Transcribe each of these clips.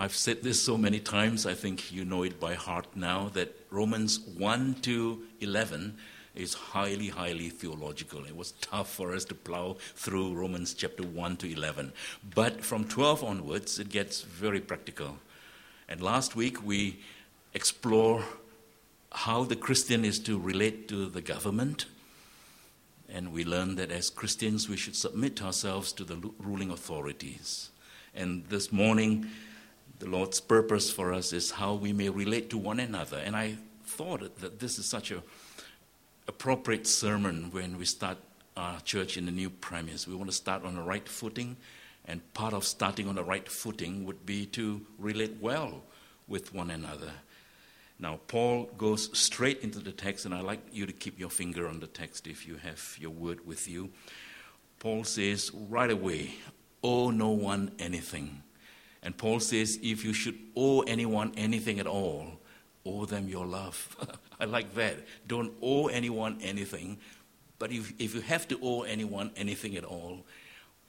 I've said this so many times, I think you know it by heart now, that Romans 1 to 11 is highly, highly theological. It was tough for us to plow through Romans chapter 1 to 11. But from 12 onwards, it gets very practical. And last week, we explore how the Christian is to relate to the government. And we learned that as Christians, we should submit ourselves to the ruling authorities. And this morning, the Lord's purpose for us is how we may relate to one another. And I thought that this is such a appropriate sermon when we start our church in the new premise. We want to start on the right footing, and part of starting on the right footing would be to relate well with one another. Now, Paul goes straight into the text, and I'd like you to keep your finger on the text if you have your word with you. Paul says right away, owe no one anything. And Paul says, if you should owe anyone anything at all, owe them your love. I like that. Don't owe anyone anything, but if, if you have to owe anyone anything at all,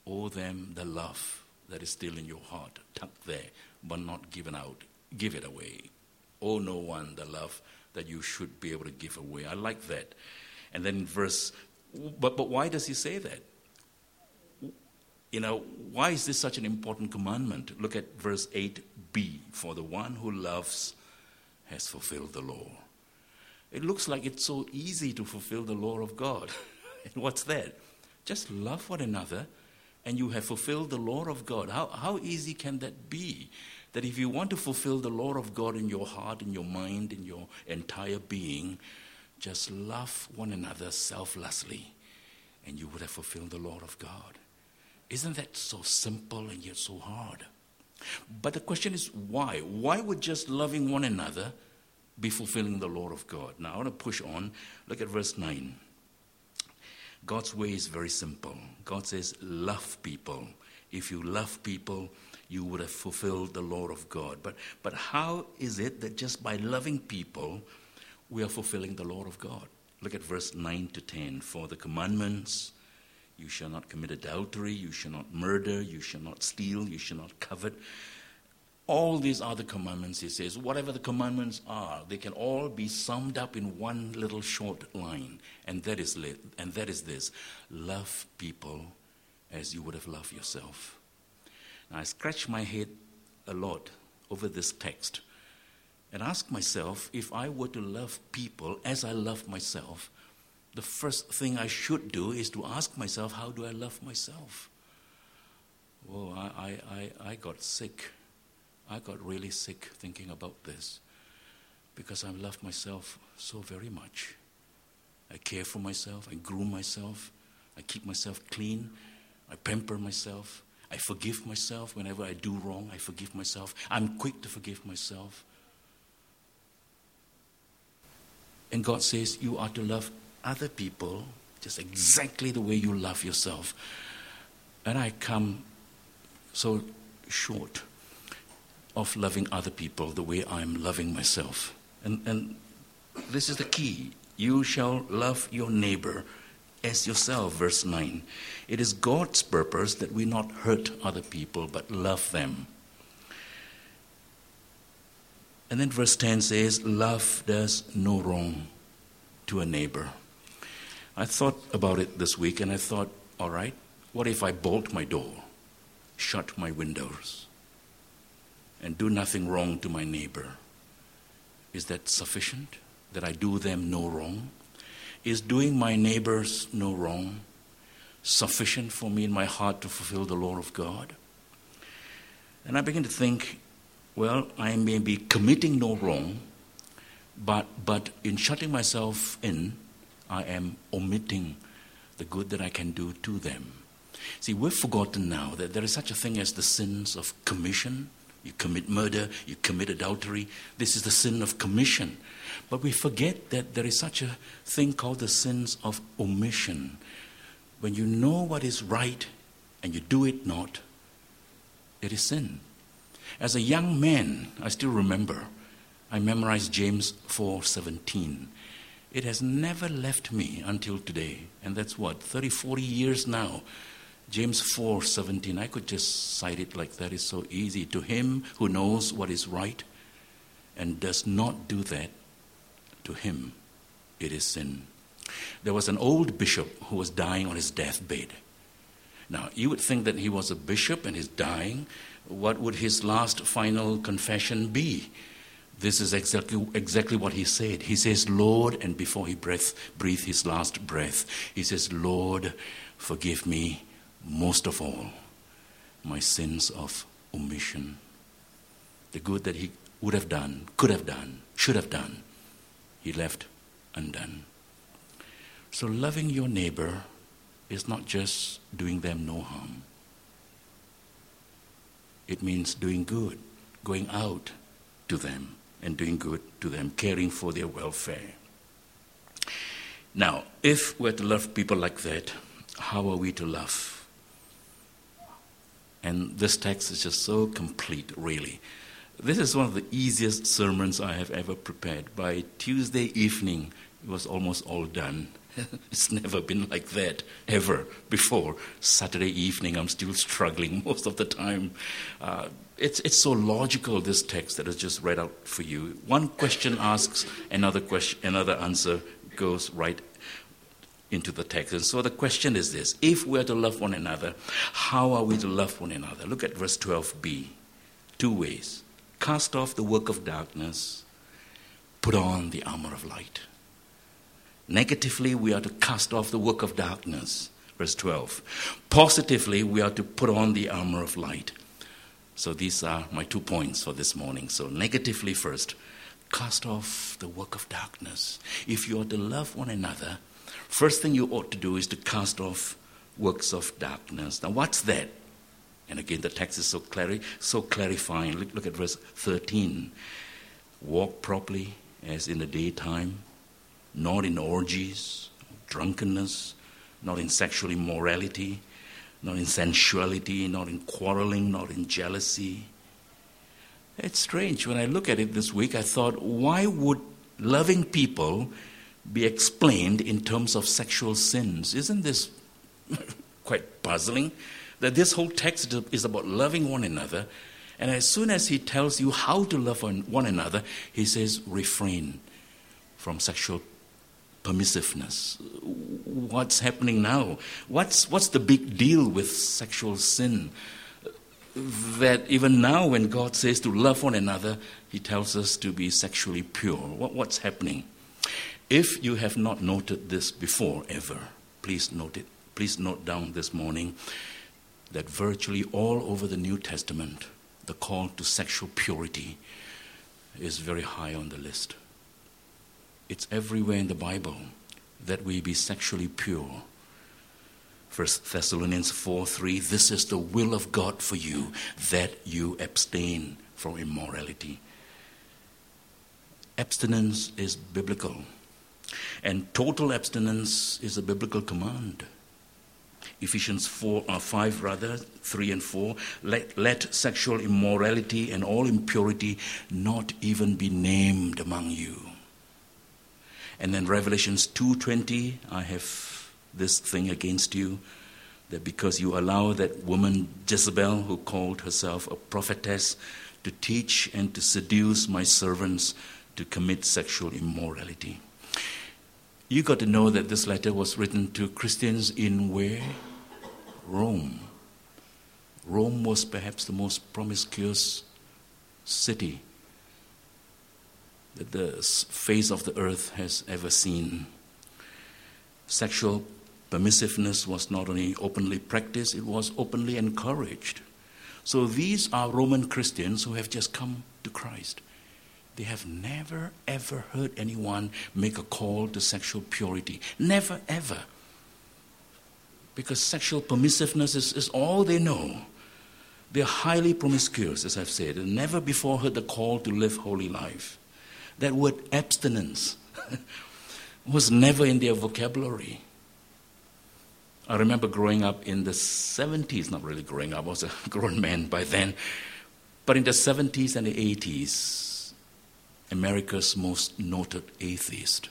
owe them the love that is still in your heart, tucked there, but not given out. Give it away. Owe no one the love that you should be able to give away. I like that. And then verse, but, but why does he say that? You know, why is this such an important commandment? Look at verse 8b. For the one who loves has fulfilled the law. It looks like it's so easy to fulfill the law of God. and what's that? Just love one another and you have fulfilled the law of God. How, how easy can that be? That if you want to fulfill the law of God in your heart, in your mind, in your entire being, just love one another selflessly and you would have fulfilled the law of God. Isn't that so simple and yet so hard? But the question is why? Why would just loving one another be fulfilling the law of God. Now, I want to push on. Look at verse 9. God's way is very simple. God says, Love people. If you love people, you would have fulfilled the law of God. But, but how is it that just by loving people, we are fulfilling the law of God? Look at verse 9 to 10. For the commandments, you shall not commit adultery, you shall not murder, you shall not steal, you shall not covet. All these other commandments, he says, whatever the commandments are, they can all be summed up in one little short line, and that is, and that is this. Love people as you would have loved yourself. Now, I scratch my head a lot over this text and ask myself if I were to love people as I love myself, the first thing I should do is to ask myself, how do I love myself? Well, I, I, I, I got sick I got really sick thinking about this because I love myself so very much. I care for myself, I groom myself, I keep myself clean, I pamper myself, I forgive myself whenever I do wrong, I forgive myself. I'm quick to forgive myself. And God says you are to love other people just exactly the way you love yourself. And I come so short of loving other people the way I'm loving myself. And, and this is the key. You shall love your neighbor as yourself, verse 9. It is God's purpose that we not hurt other people, but love them. And then verse 10 says, Love does no wrong to a neighbor. I thought about it this week and I thought, all right, what if I bolt my door, shut my windows? and do nothing wrong to my neighbor. Is that sufficient? That I do them no wrong? Is doing my neighbors no wrong sufficient for me in my heart to fulfill the law of God? And I begin to think, well, I may be committing no wrong, but, but in shutting myself in, I am omitting the good that I can do to them. See, we've forgotten now that there is such a thing as the sins of commission you commit murder, you commit adultery. This is the sin of commission. But we forget that there is such a thing called the sins of omission. When you know what is right and you do it not, it is sin. As a young man, I still remember, I memorized James 4:17. It has never left me until today, and that's what 30 40 years now. James 4:17 I could just cite it like that is so easy to him who knows what is right and does not do that to him it is sin. There was an old bishop who was dying on his deathbed. Now, you would think that he was a bishop and he's dying. What would his last final confession be? This is exactly, exactly what he said. He says, Lord, and before he breath, breathed his last breath, he says, Lord, forgive me most of all my sins of omission. The good that he would have done, could have done, should have done, he left undone. So, loving your neighbor is not just doing them no harm, it means doing good, going out to them and doing good to them, caring for their welfare. Now, if we're to love people like that, how are we to love? And this text is just so complete, really. This is one of the easiest sermons I have ever prepared. By Tuesday evening, it was almost all done. it's never been like that ever before. Saturday evening, I'm still struggling most of the time. Uh, it's, it's so logical, this text that is just read out for you. One question asks, another, question, another answer goes right into the text. And so the question is this if we're to love one another, how are we to love one another? Look at verse 12b. Two ways cast off the work of darkness, put on the armor of light. Negatively, we are to cast off the work of darkness. Verse 12. Positively, we are to put on the armor of light. So these are my two points for this morning. So, negatively first, cast off the work of darkness. If you are to love one another, first thing you ought to do is to cast off works of darkness. Now, what's that? And again, the text is so, clari- so clarifying. Look, look at verse 13. Walk properly as in the daytime, not in orgies, drunkenness, not in sexual immorality, not in sensuality, not in quarreling, not in jealousy. It's strange. When I look at it this week, I thought, why would loving people be explained in terms of sexual sins? Isn't this quite puzzling? That this whole text is about loving one another, and as soon as he tells you how to love one another, he says, refrain from sexual permissiveness. What's happening now? What's, what's the big deal with sexual sin? That even now, when God says to love one another, He tells us to be sexually pure. What, what's happening? If you have not noted this before, ever, please note it. Please note down this morning that virtually all over the New Testament, the call to sexual purity is very high on the list. It's everywhere in the Bible that we be sexually pure. First Thessalonians 4 3, this is the will of God for you, that you abstain from immorality. Abstinence is biblical, and total abstinence is a biblical command. Ephesians 4 or uh, 5 rather 3 and 4 let, let sexual immorality and all impurity not even be named among you and then Revelations 2:20, I have this thing against you that because you allow that woman Jezebel who called herself a prophetess to teach and to seduce my servants to commit sexual immorality. You got to know that this letter was written to Christians in where? Rome. Rome was perhaps the most promiscuous city that the face of the earth has ever seen. Sexual permissiveness was not only openly practiced, it was openly encouraged. So these are Roman Christians who have just come to Christ. They have never, ever heard anyone make a call to sexual purity. Never, ever. Because sexual permissiveness is, is all they know. They're highly promiscuous, as I've said, and never before heard the call to live holy life. That word abstinence was never in their vocabulary. I remember growing up in the 70s, not really growing up, I was a grown man by then, but in the 70s and the 80s, America's most noted atheist,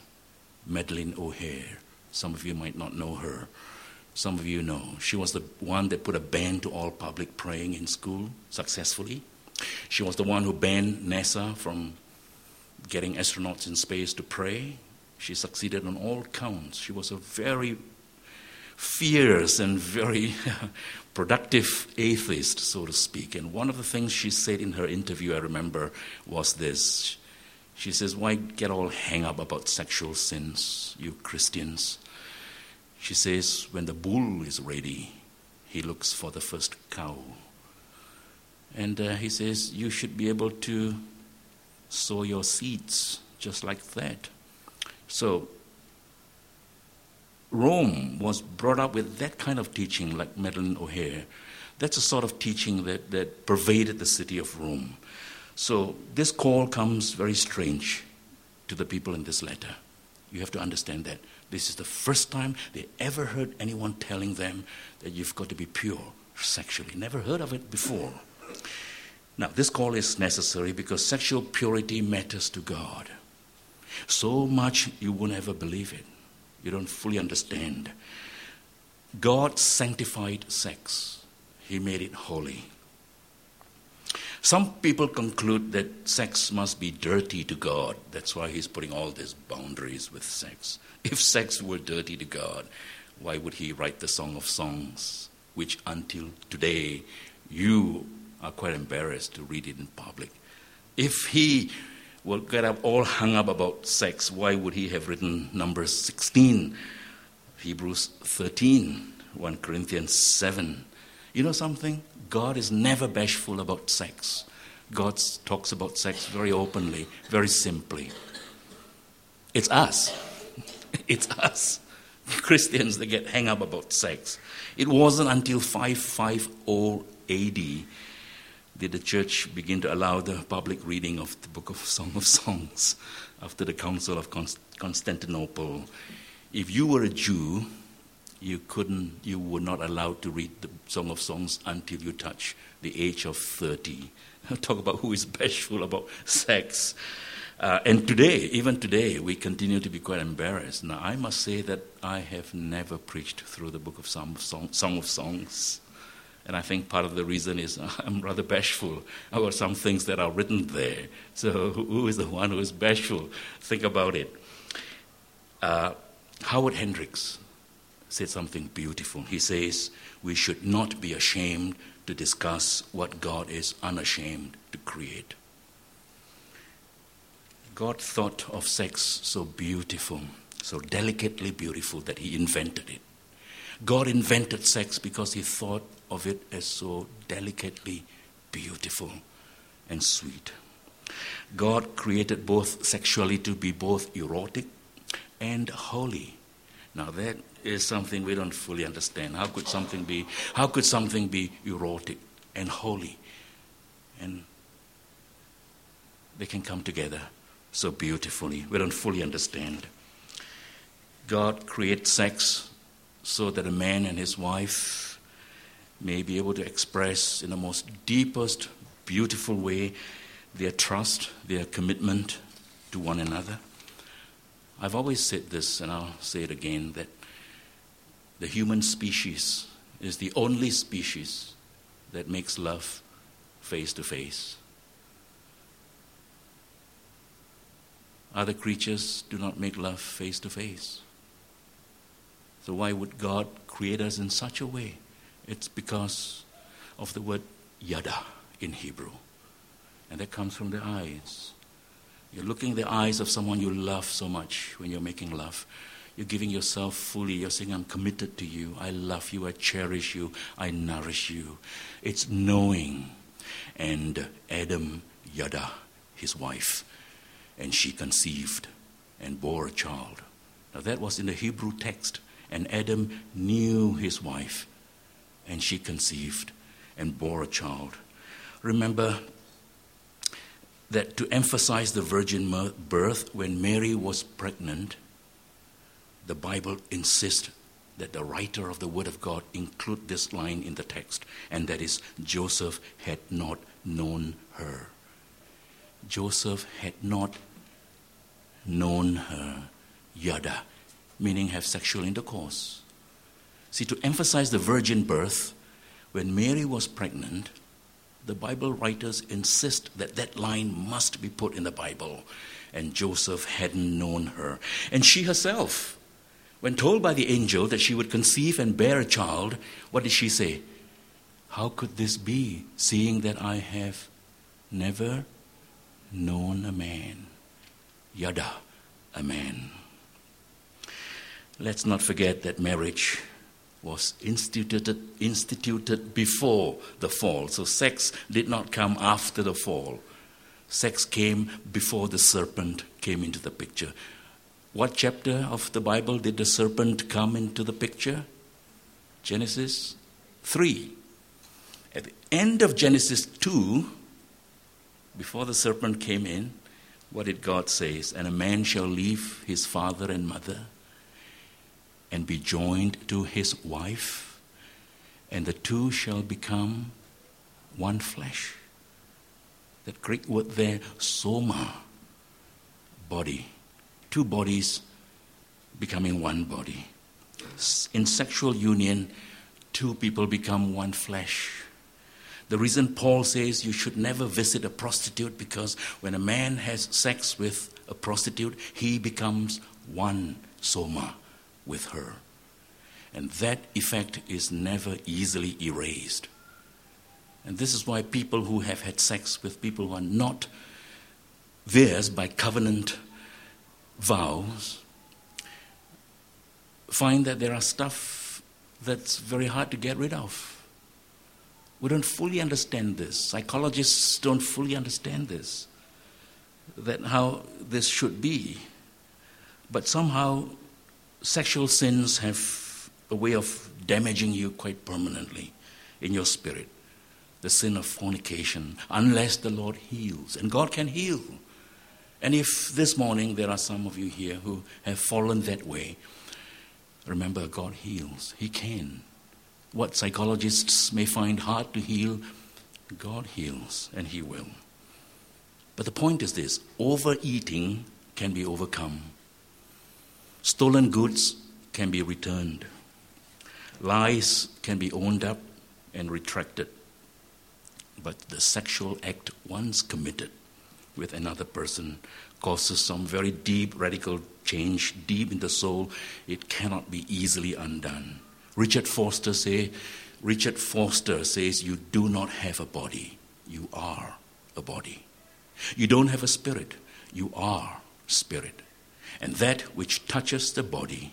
Madalyn O'Hair. some of you might not know her. Some of you know. She was the one that put a ban to all public praying in school successfully. She was the one who banned NASA from getting astronauts in space to pray. She succeeded on all counts. She was a very fierce and very productive atheist, so to speak. And one of the things she said in her interview, I remember, was this. She says, Why get all hang up about sexual sins, you Christians? She says, When the bull is ready, he looks for the first cow. And uh, he says, You should be able to sow your seeds just like that. So, Rome was brought up with that kind of teaching, like Madalyn O'Hair. That's a sort of teaching that, that pervaded the city of Rome. So this call comes very strange to the people in this letter. You have to understand that. This is the first time they ever heard anyone telling them that you've got to be pure sexually. Never heard of it before. Now, this call is necessary because sexual purity matters to God. So much you won't ever believe it you don't fully understand. God sanctified sex, He made it holy. Some people conclude that sex must be dirty to God. That's why He's putting all these boundaries with sex. If sex were dirty to God, why would He write the Song of Songs, which until today you are quite embarrassed to read it in public? If He will get up all hung up about sex. Why would he have written Numbers 16, Hebrews 13, 1 Corinthians 7? You know something? God is never bashful about sex. God talks about sex very openly, very simply. It's us. It's us, Christians, that get hung up about sex. It wasn't until 550 AD did the church begin to allow the public reading of the book of Song of Songs after the Council of Constantinople. If you were a Jew, you couldn't, you were not allowed to read the Song of Songs until you touch the age of 30. Talk about who is bashful about sex. Uh, and today, even today, we continue to be quite embarrassed. Now, I must say that I have never preached through the book of Song Song of Songs. And I think part of the reason is I'm rather bashful about some things that are written there. So, who is the one who is bashful? Think about it. Uh, Howard Hendricks said something beautiful. He says, We should not be ashamed to discuss what God is unashamed to create. God thought of sex so beautiful, so delicately beautiful, that He invented it. God invented sex because He thought of it as so delicately beautiful and sweet. God created both sexually to be both erotic and holy. Now that is something we don't fully understand. How could something be how could something be erotic and holy? And they can come together so beautifully. We don't fully understand. God creates sex so that a man and his wife may be able to express in the most deepest, beautiful way their trust, their commitment to one another. I've always said this, and I'll say it again that the human species is the only species that makes love face to face. Other creatures do not make love face to face. So, why would God create us in such a way it's because of the word yada in Hebrew. And that comes from the eyes. You're looking in the eyes of someone you love so much when you're making love. You're giving yourself fully. You're saying, I'm committed to you. I love you. I cherish you. I nourish you. It's knowing. And Adam Yada, his wife, and she conceived and bore a child. Now that was in the Hebrew text. And Adam knew his wife and she conceived and bore a child. Remember that to emphasize the virgin birth, when Mary was pregnant, the Bible insists that the writer of the Word of God include this line in the text, and that is Joseph had not known her. Joseph had not known her, yada, meaning have sexual intercourse. See, to emphasize the virgin birth, when Mary was pregnant, the Bible writers insist that that line must be put in the Bible. And Joseph hadn't known her. And she herself, when told by the angel that she would conceive and bear a child, what did she say? How could this be, seeing that I have never known a man? Yada, a man. Let's not forget that marriage was instituted, instituted before the fall. So sex did not come after the fall. Sex came before the serpent came into the picture. What chapter of the Bible did the serpent come into the picture? Genesis 3. At the end of Genesis 2, before the serpent came in, what did God say? And a man shall leave his father and mother and be joined to his wife, and the two shall become one flesh. That Greek word there, soma, body. Two bodies becoming one body. In sexual union, two people become one flesh. The reason Paul says you should never visit a prostitute because when a man has sex with a prostitute, he becomes one soma with her. And that effect is never easily erased. And this is why people who have had sex with people who are not theirs by covenant vows find that there are stuff that's very hard to get rid of. We don't fully understand this. Psychologists don't fully understand this, that how this should be. But somehow sexual sins have a way of damaging you quite permanently in your spirit. The sin of fornication, unless the Lord heals. And God can heal. And if this morning there are some of you here who have fallen that way, remember God heals. He can. What psychologists may find hard to heal, God heals, and He will. But the point is this overeating can be overcome Stolen goods can be returned. Lies can be owned up and retracted. But the sexual act once committed with another person causes some very deep radical change deep in the soul. It cannot be easily undone. Richard Foster say, Richard Foster says you do not have a body. You are a body. You don't have a spirit. You are spirit. And that which touches the body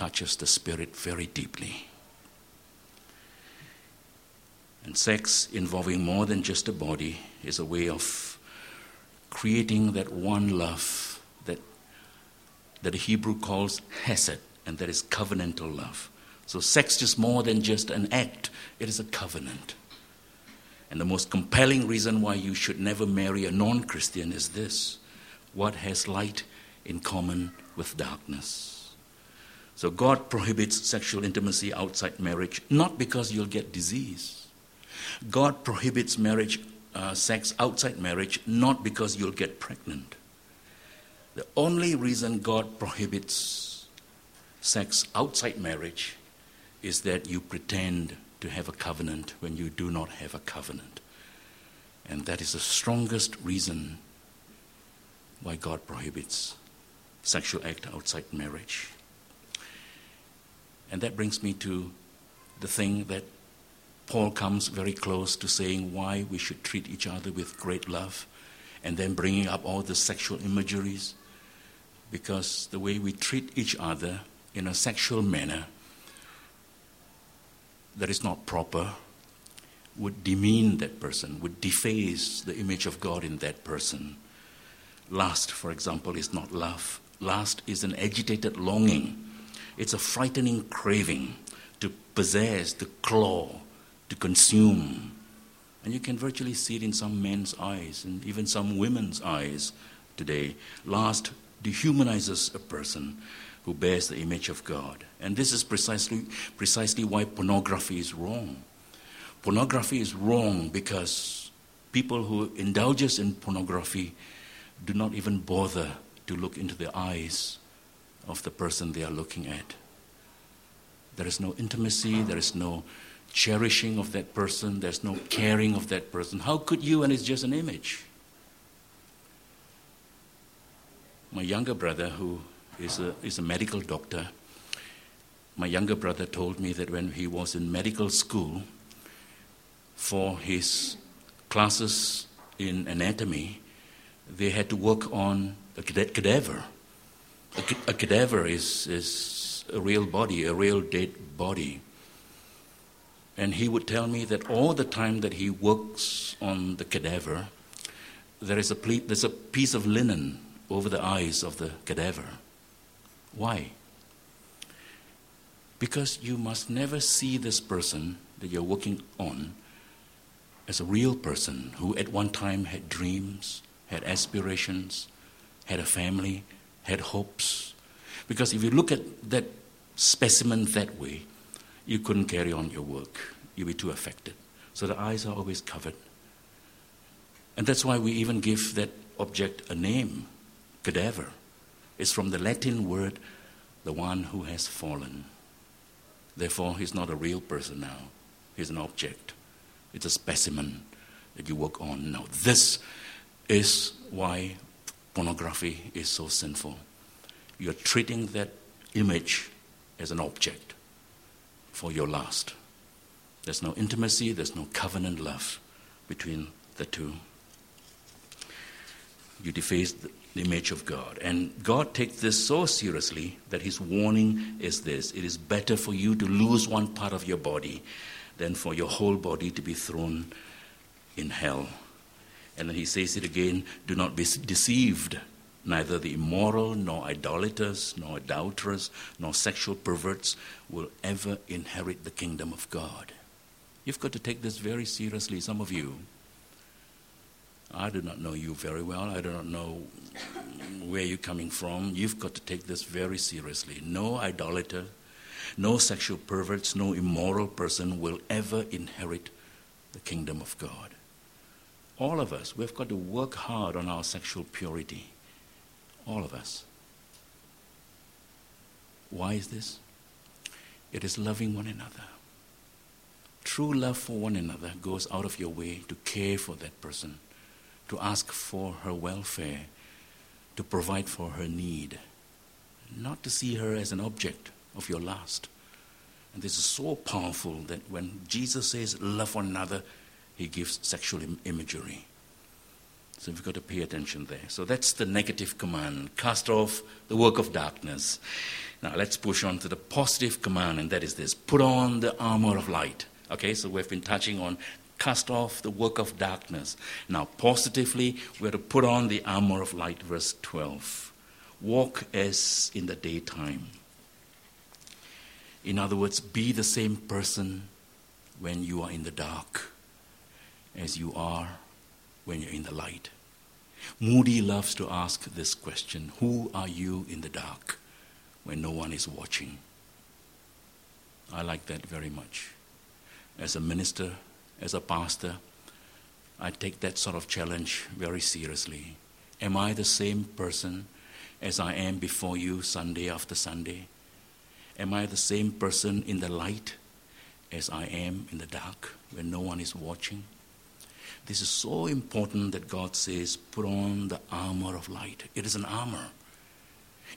touches the spirit very deeply. And sex, involving more than just a body, is a way of creating that one love that, that the Hebrew calls hesed, and that is covenantal love. So, sex is more than just an act, it is a covenant. And the most compelling reason why you should never marry a non Christian is this what has light in common with darkness. So God prohibits sexual intimacy outside marriage, not because you'll get disease. God prohibits marriage, uh, sex outside marriage, not because you'll get pregnant. The only reason God prohibits sex outside marriage is that you pretend to have a covenant when you do not have a covenant. And that is the strongest reason why God prohibits sexual act outside marriage. And that brings me to the thing that Paul comes very close to saying why we should treat each other with great love and then bringing up all the sexual imageries. Because the way we treat each other in a sexual manner that is not proper would demean that person, would deface the image of God in that person. Lust, for example, is not love. Last is an agitated longing. It's a frightening craving to possess, to claw, to consume. And you can virtually see it in some men's eyes and even some women's eyes today. Last dehumanizes a person who bears the image of God. And this is precisely, precisely why pornography is wrong. Pornography is wrong because people who indulge in pornography do not even bother to look into the eyes of the person they are looking at. There is no intimacy, there is no cherishing of that person, there's no caring of that person. How could you when it's just an image? My younger brother, who is a, is a medical doctor, my younger brother told me that when he was in medical school for his classes in anatomy, they had to work on a cadaver. A, a cadaver is, is a real body, a real dead body. And he would tell me that all the time that he works on the cadaver, there is a, ple- there's a piece of linen over the eyes of the cadaver. Why? Because you must never see this person that you're working on as a real person who at one time had dreams, had aspirations, had a family, had hopes. Because if you look at that specimen that way, you couldn't carry on your work. You'd be too affected. So the eyes are always covered. And that's why we even give that object a name, cadaver. It's from the Latin word, the one who has fallen. Therefore, he's not a real person now, he's an object. It's a specimen that you work on. Now, this is why pornography is so sinful. You're treating that image as an object for your lust. There's no intimacy, there's no covenant love between the two. You deface the image of God. And God takes this so seriously that his warning is this it is better for you to lose one part of your body than for your whole body to be thrown in hell. And then he says it again do not be deceived. Neither the immoral, nor idolaters, nor adulterers, nor sexual perverts will ever inherit the kingdom of God. You've got to take this very seriously, some of you. I do not know you very well. I do not know where you're coming from. You've got to take this very seriously. No idolater, no sexual perverts, no immoral person will ever inherit the kingdom of God. All of us, we've got to work hard on our sexual purity. All of us. Why is this? It is loving one another. True love for one another goes out of your way to care for that person, to ask for her welfare, to provide for her need, not to see her as an object of your lust. And this is so powerful that when Jesus says love one another, he gives sexual Im- imagery. So we've got to pay attention there. So that's the negative command cast off the work of darkness. Now let's push on to the positive command, and that is this put on the armor of light. Okay, so we've been touching on cast off the work of darkness. Now, positively, we're to put on the armor of light, verse 12. Walk as in the daytime. In other words, be the same person when you are in the dark as you are when you're in the light. Moody loves to ask this question Who are you in the dark when no one is watching? I like that very much. As a minister, as a pastor, I take that sort of challenge very seriously. Am I the same person as I am before you Sunday after Sunday? Am I the same person in the light as I am in the dark when no one is watching? This is so important that God says, put on the armor of light. It is an armor.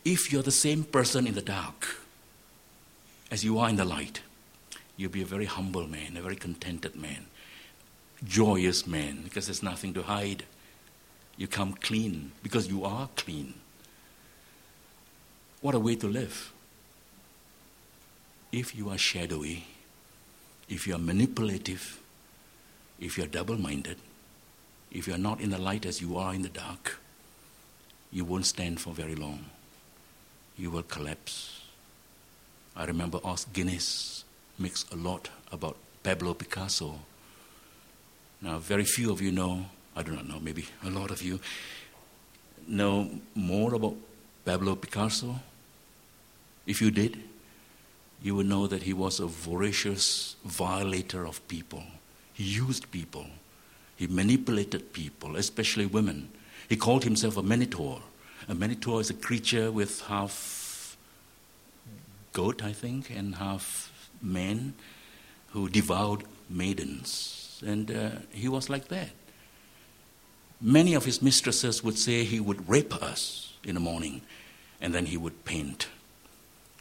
If you're the same person in the dark as you are in the light, you'll be a very humble man, a very contented man, joyous man, because there's nothing to hide. You come clean because you are clean. What a way to live if you are shadowy, if you are manipulative, if you are double minded, if you are not in the light as you are in the dark, you won't stand for very long. You will collapse. I remember Os Guinness makes a lot about Pablo Picasso. Now, very few of you know, I do not know, maybe a lot of you know more about Pablo Picasso. If you did, you would know that he was a voracious violator of people. He used people, he manipulated people, especially women. He called himself a minotaur. A minotaur is a creature with half goat, I think, and half man who devoured maidens. And uh, he was like that. Many of his mistresses would say he would rape us in the morning and then he would paint.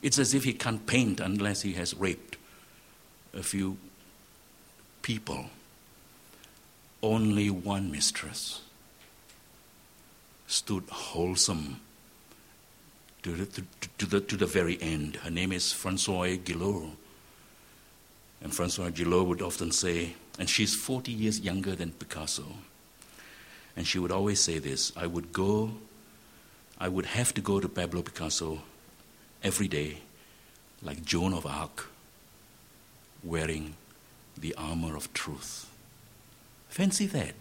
It's as if he can't paint unless he has raped a few people. Only one mistress stood wholesome to the, to, to, the, to the very end. Her name is Francoise Gilot. And Francois Gilot would often say, and she's 40 years younger than Picasso. And she would always say this I would go, I would have to go to Pablo Picasso every day, like Joan of Arc, wearing the armor of truth. Fancy that.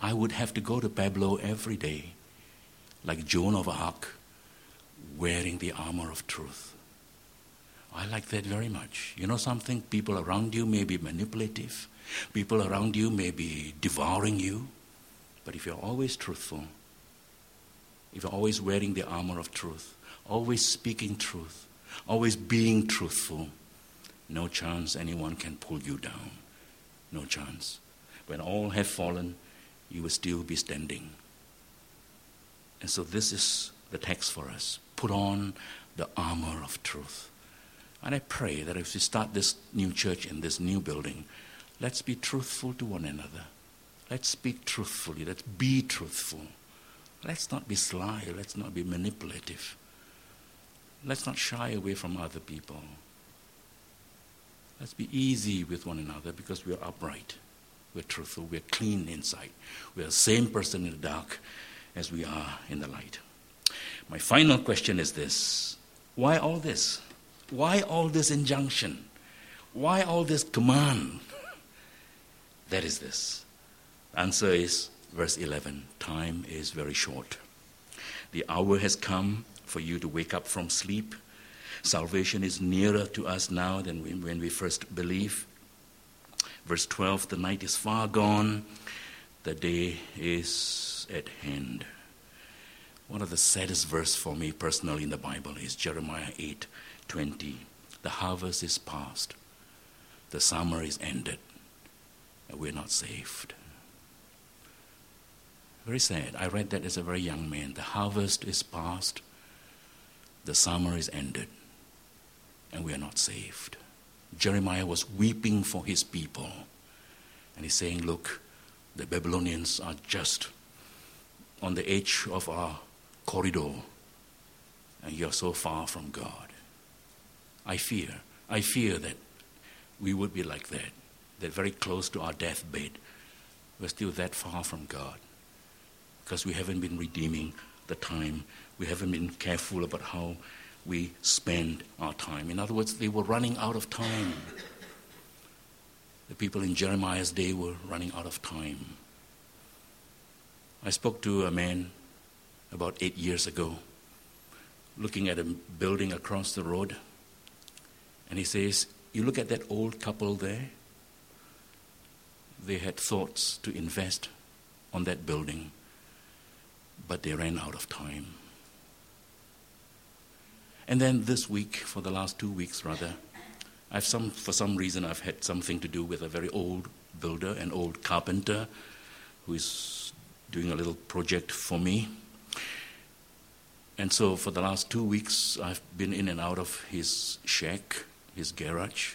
I would have to go to Pablo every day, like Joan of Arc, wearing the armor of truth. I like that very much. You know something? People around you may be manipulative, people around you may be devouring you, but if you're always truthful, if you're always wearing the armor of truth, always speaking truth, always being truthful, no chance anyone can pull you down. No chance. When all have fallen, you will still be standing. And so, this is the text for us. Put on the armor of truth. And I pray that if we start this new church in this new building, let's be truthful to one another. Let's speak truthfully. Let's be truthful. Let's not be sly. Let's not be manipulative. Let's not shy away from other people. Let's be easy with one another because we're upright. We're truthful. We're clean inside. We're the same person in the dark as we are in the light. My final question is this Why all this? Why all this injunction? Why all this command? that is this. Answer is verse 11 Time is very short. The hour has come for you to wake up from sleep. Salvation is nearer to us now than when we first believe. Verse 12 The night is far gone, the day is at hand. One of the saddest verses for me personally in the Bible is Jeremiah 8 20. The harvest is past, the summer is ended, and we're not saved. Very sad. I read that as a very young man. The harvest is past, the summer is ended, and we are not saved. Jeremiah was weeping for his people. And he's saying, Look, the Babylonians are just on the edge of our corridor, and you're so far from God. I fear, I fear that we would be like that, that very close to our deathbed, we're still that far from God because we haven't been redeeming the time. We haven't been careful about how we spend our time. In other words, they were running out of time. The people in Jeremiah's day were running out of time. I spoke to a man about eight years ago, looking at a building across the road. And he says, You look at that old couple there, they had thoughts to invest on that building, but they ran out of time. And then this week, for the last two weeks rather, I've some, for some reason, I've had something to do with a very old builder, an old carpenter, who is doing a little project for me. And so for the last two weeks, I've been in and out of his shack, his garage.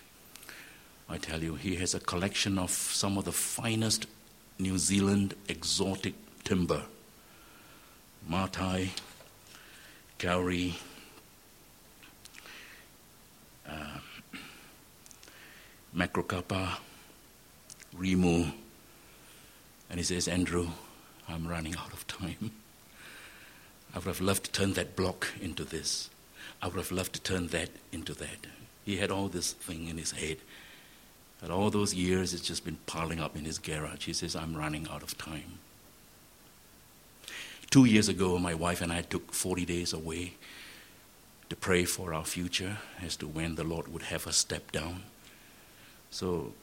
I tell you, he has a collection of some of the finest New Zealand exotic timber. Matai, Kauri, uh, Macrocarpa, Rimu. And he says, Andrew, I'm running out of time. I would have loved to turn that block into this. I would have loved to turn that into that. He had all this thing in his head. And all those years, it's just been piling up in his garage. He says, I'm running out of time. Two years ago, my wife and I took 40 days away to pray for our future as to when the Lord would have us step down. So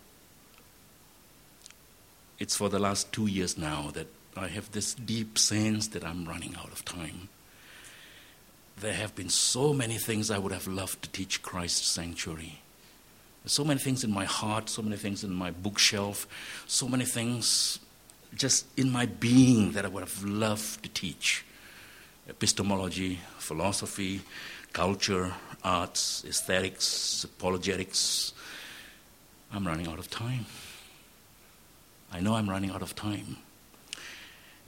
it's for the last two years now that I have this deep sense that I'm running out of time. there have been so many things I would have loved to teach Christ Sanctuary. There's so many things in my heart, so many things in my bookshelf, so many things just in my being that I would have loved to teach epistemology, philosophy, culture, arts, aesthetics, apologetics. I'm running out of time. I know I'm running out of time.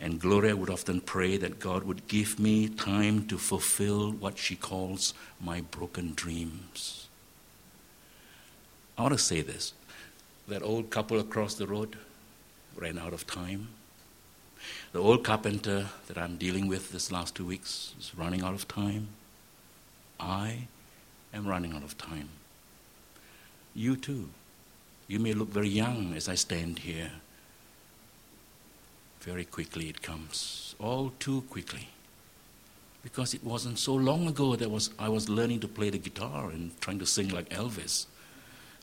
And Gloria would often pray that God would give me time to fulfill what she calls my broken dreams. I want to say this that old couple across the road ran out of time. The old carpenter that I'm dealing with this last two weeks is running out of time. I am running out of time. You too. You may look very young as I stand here. Very quickly it comes, all too quickly. Because it wasn't so long ago that was, I was learning to play the guitar and trying to sing like Elvis.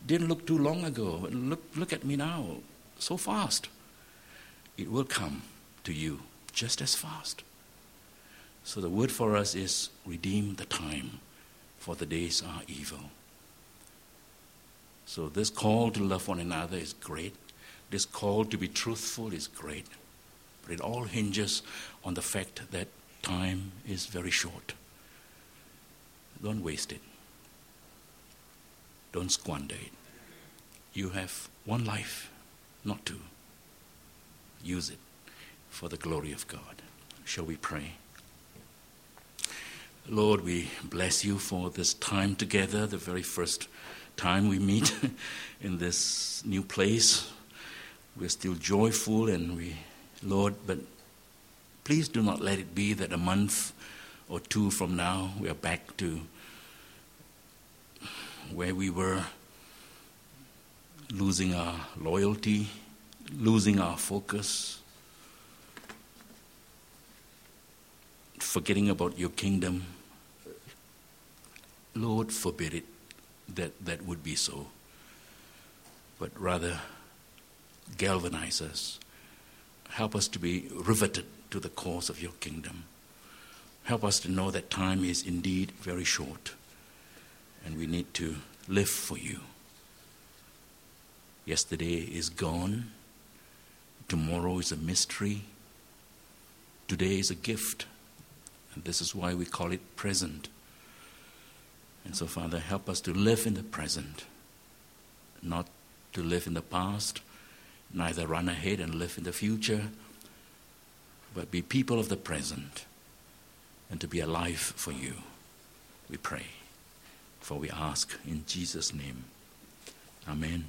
Didn't look too long ago. Look, look at me now, so fast. It will come to you just as fast. So the word for us is redeem the time, for the days are evil. So this call to love one another is great. This call to be truthful is great. But it all hinges on the fact that time is very short. Don't waste it. Don't squander it. You have one life, not two. Use it for the glory of God. Shall we pray? Lord, we bless you for this time together, the very first time we meet in this new place. We're still joyful and we, Lord, but please do not let it be that a month or two from now we are back to where we were losing our loyalty, losing our focus, forgetting about your kingdom. Lord, forbid it that that would be so, but rather galvanize us. Help us to be riveted to the cause of your kingdom. Help us to know that time is indeed very short and we need to live for you. Yesterday is gone. Tomorrow is a mystery. Today is a gift. And this is why we call it present. And so, Father, help us to live in the present, not to live in the past, neither run ahead and live in the future, but be people of the present and to be alive for you. We pray. For we ask in Jesus' name. Amen.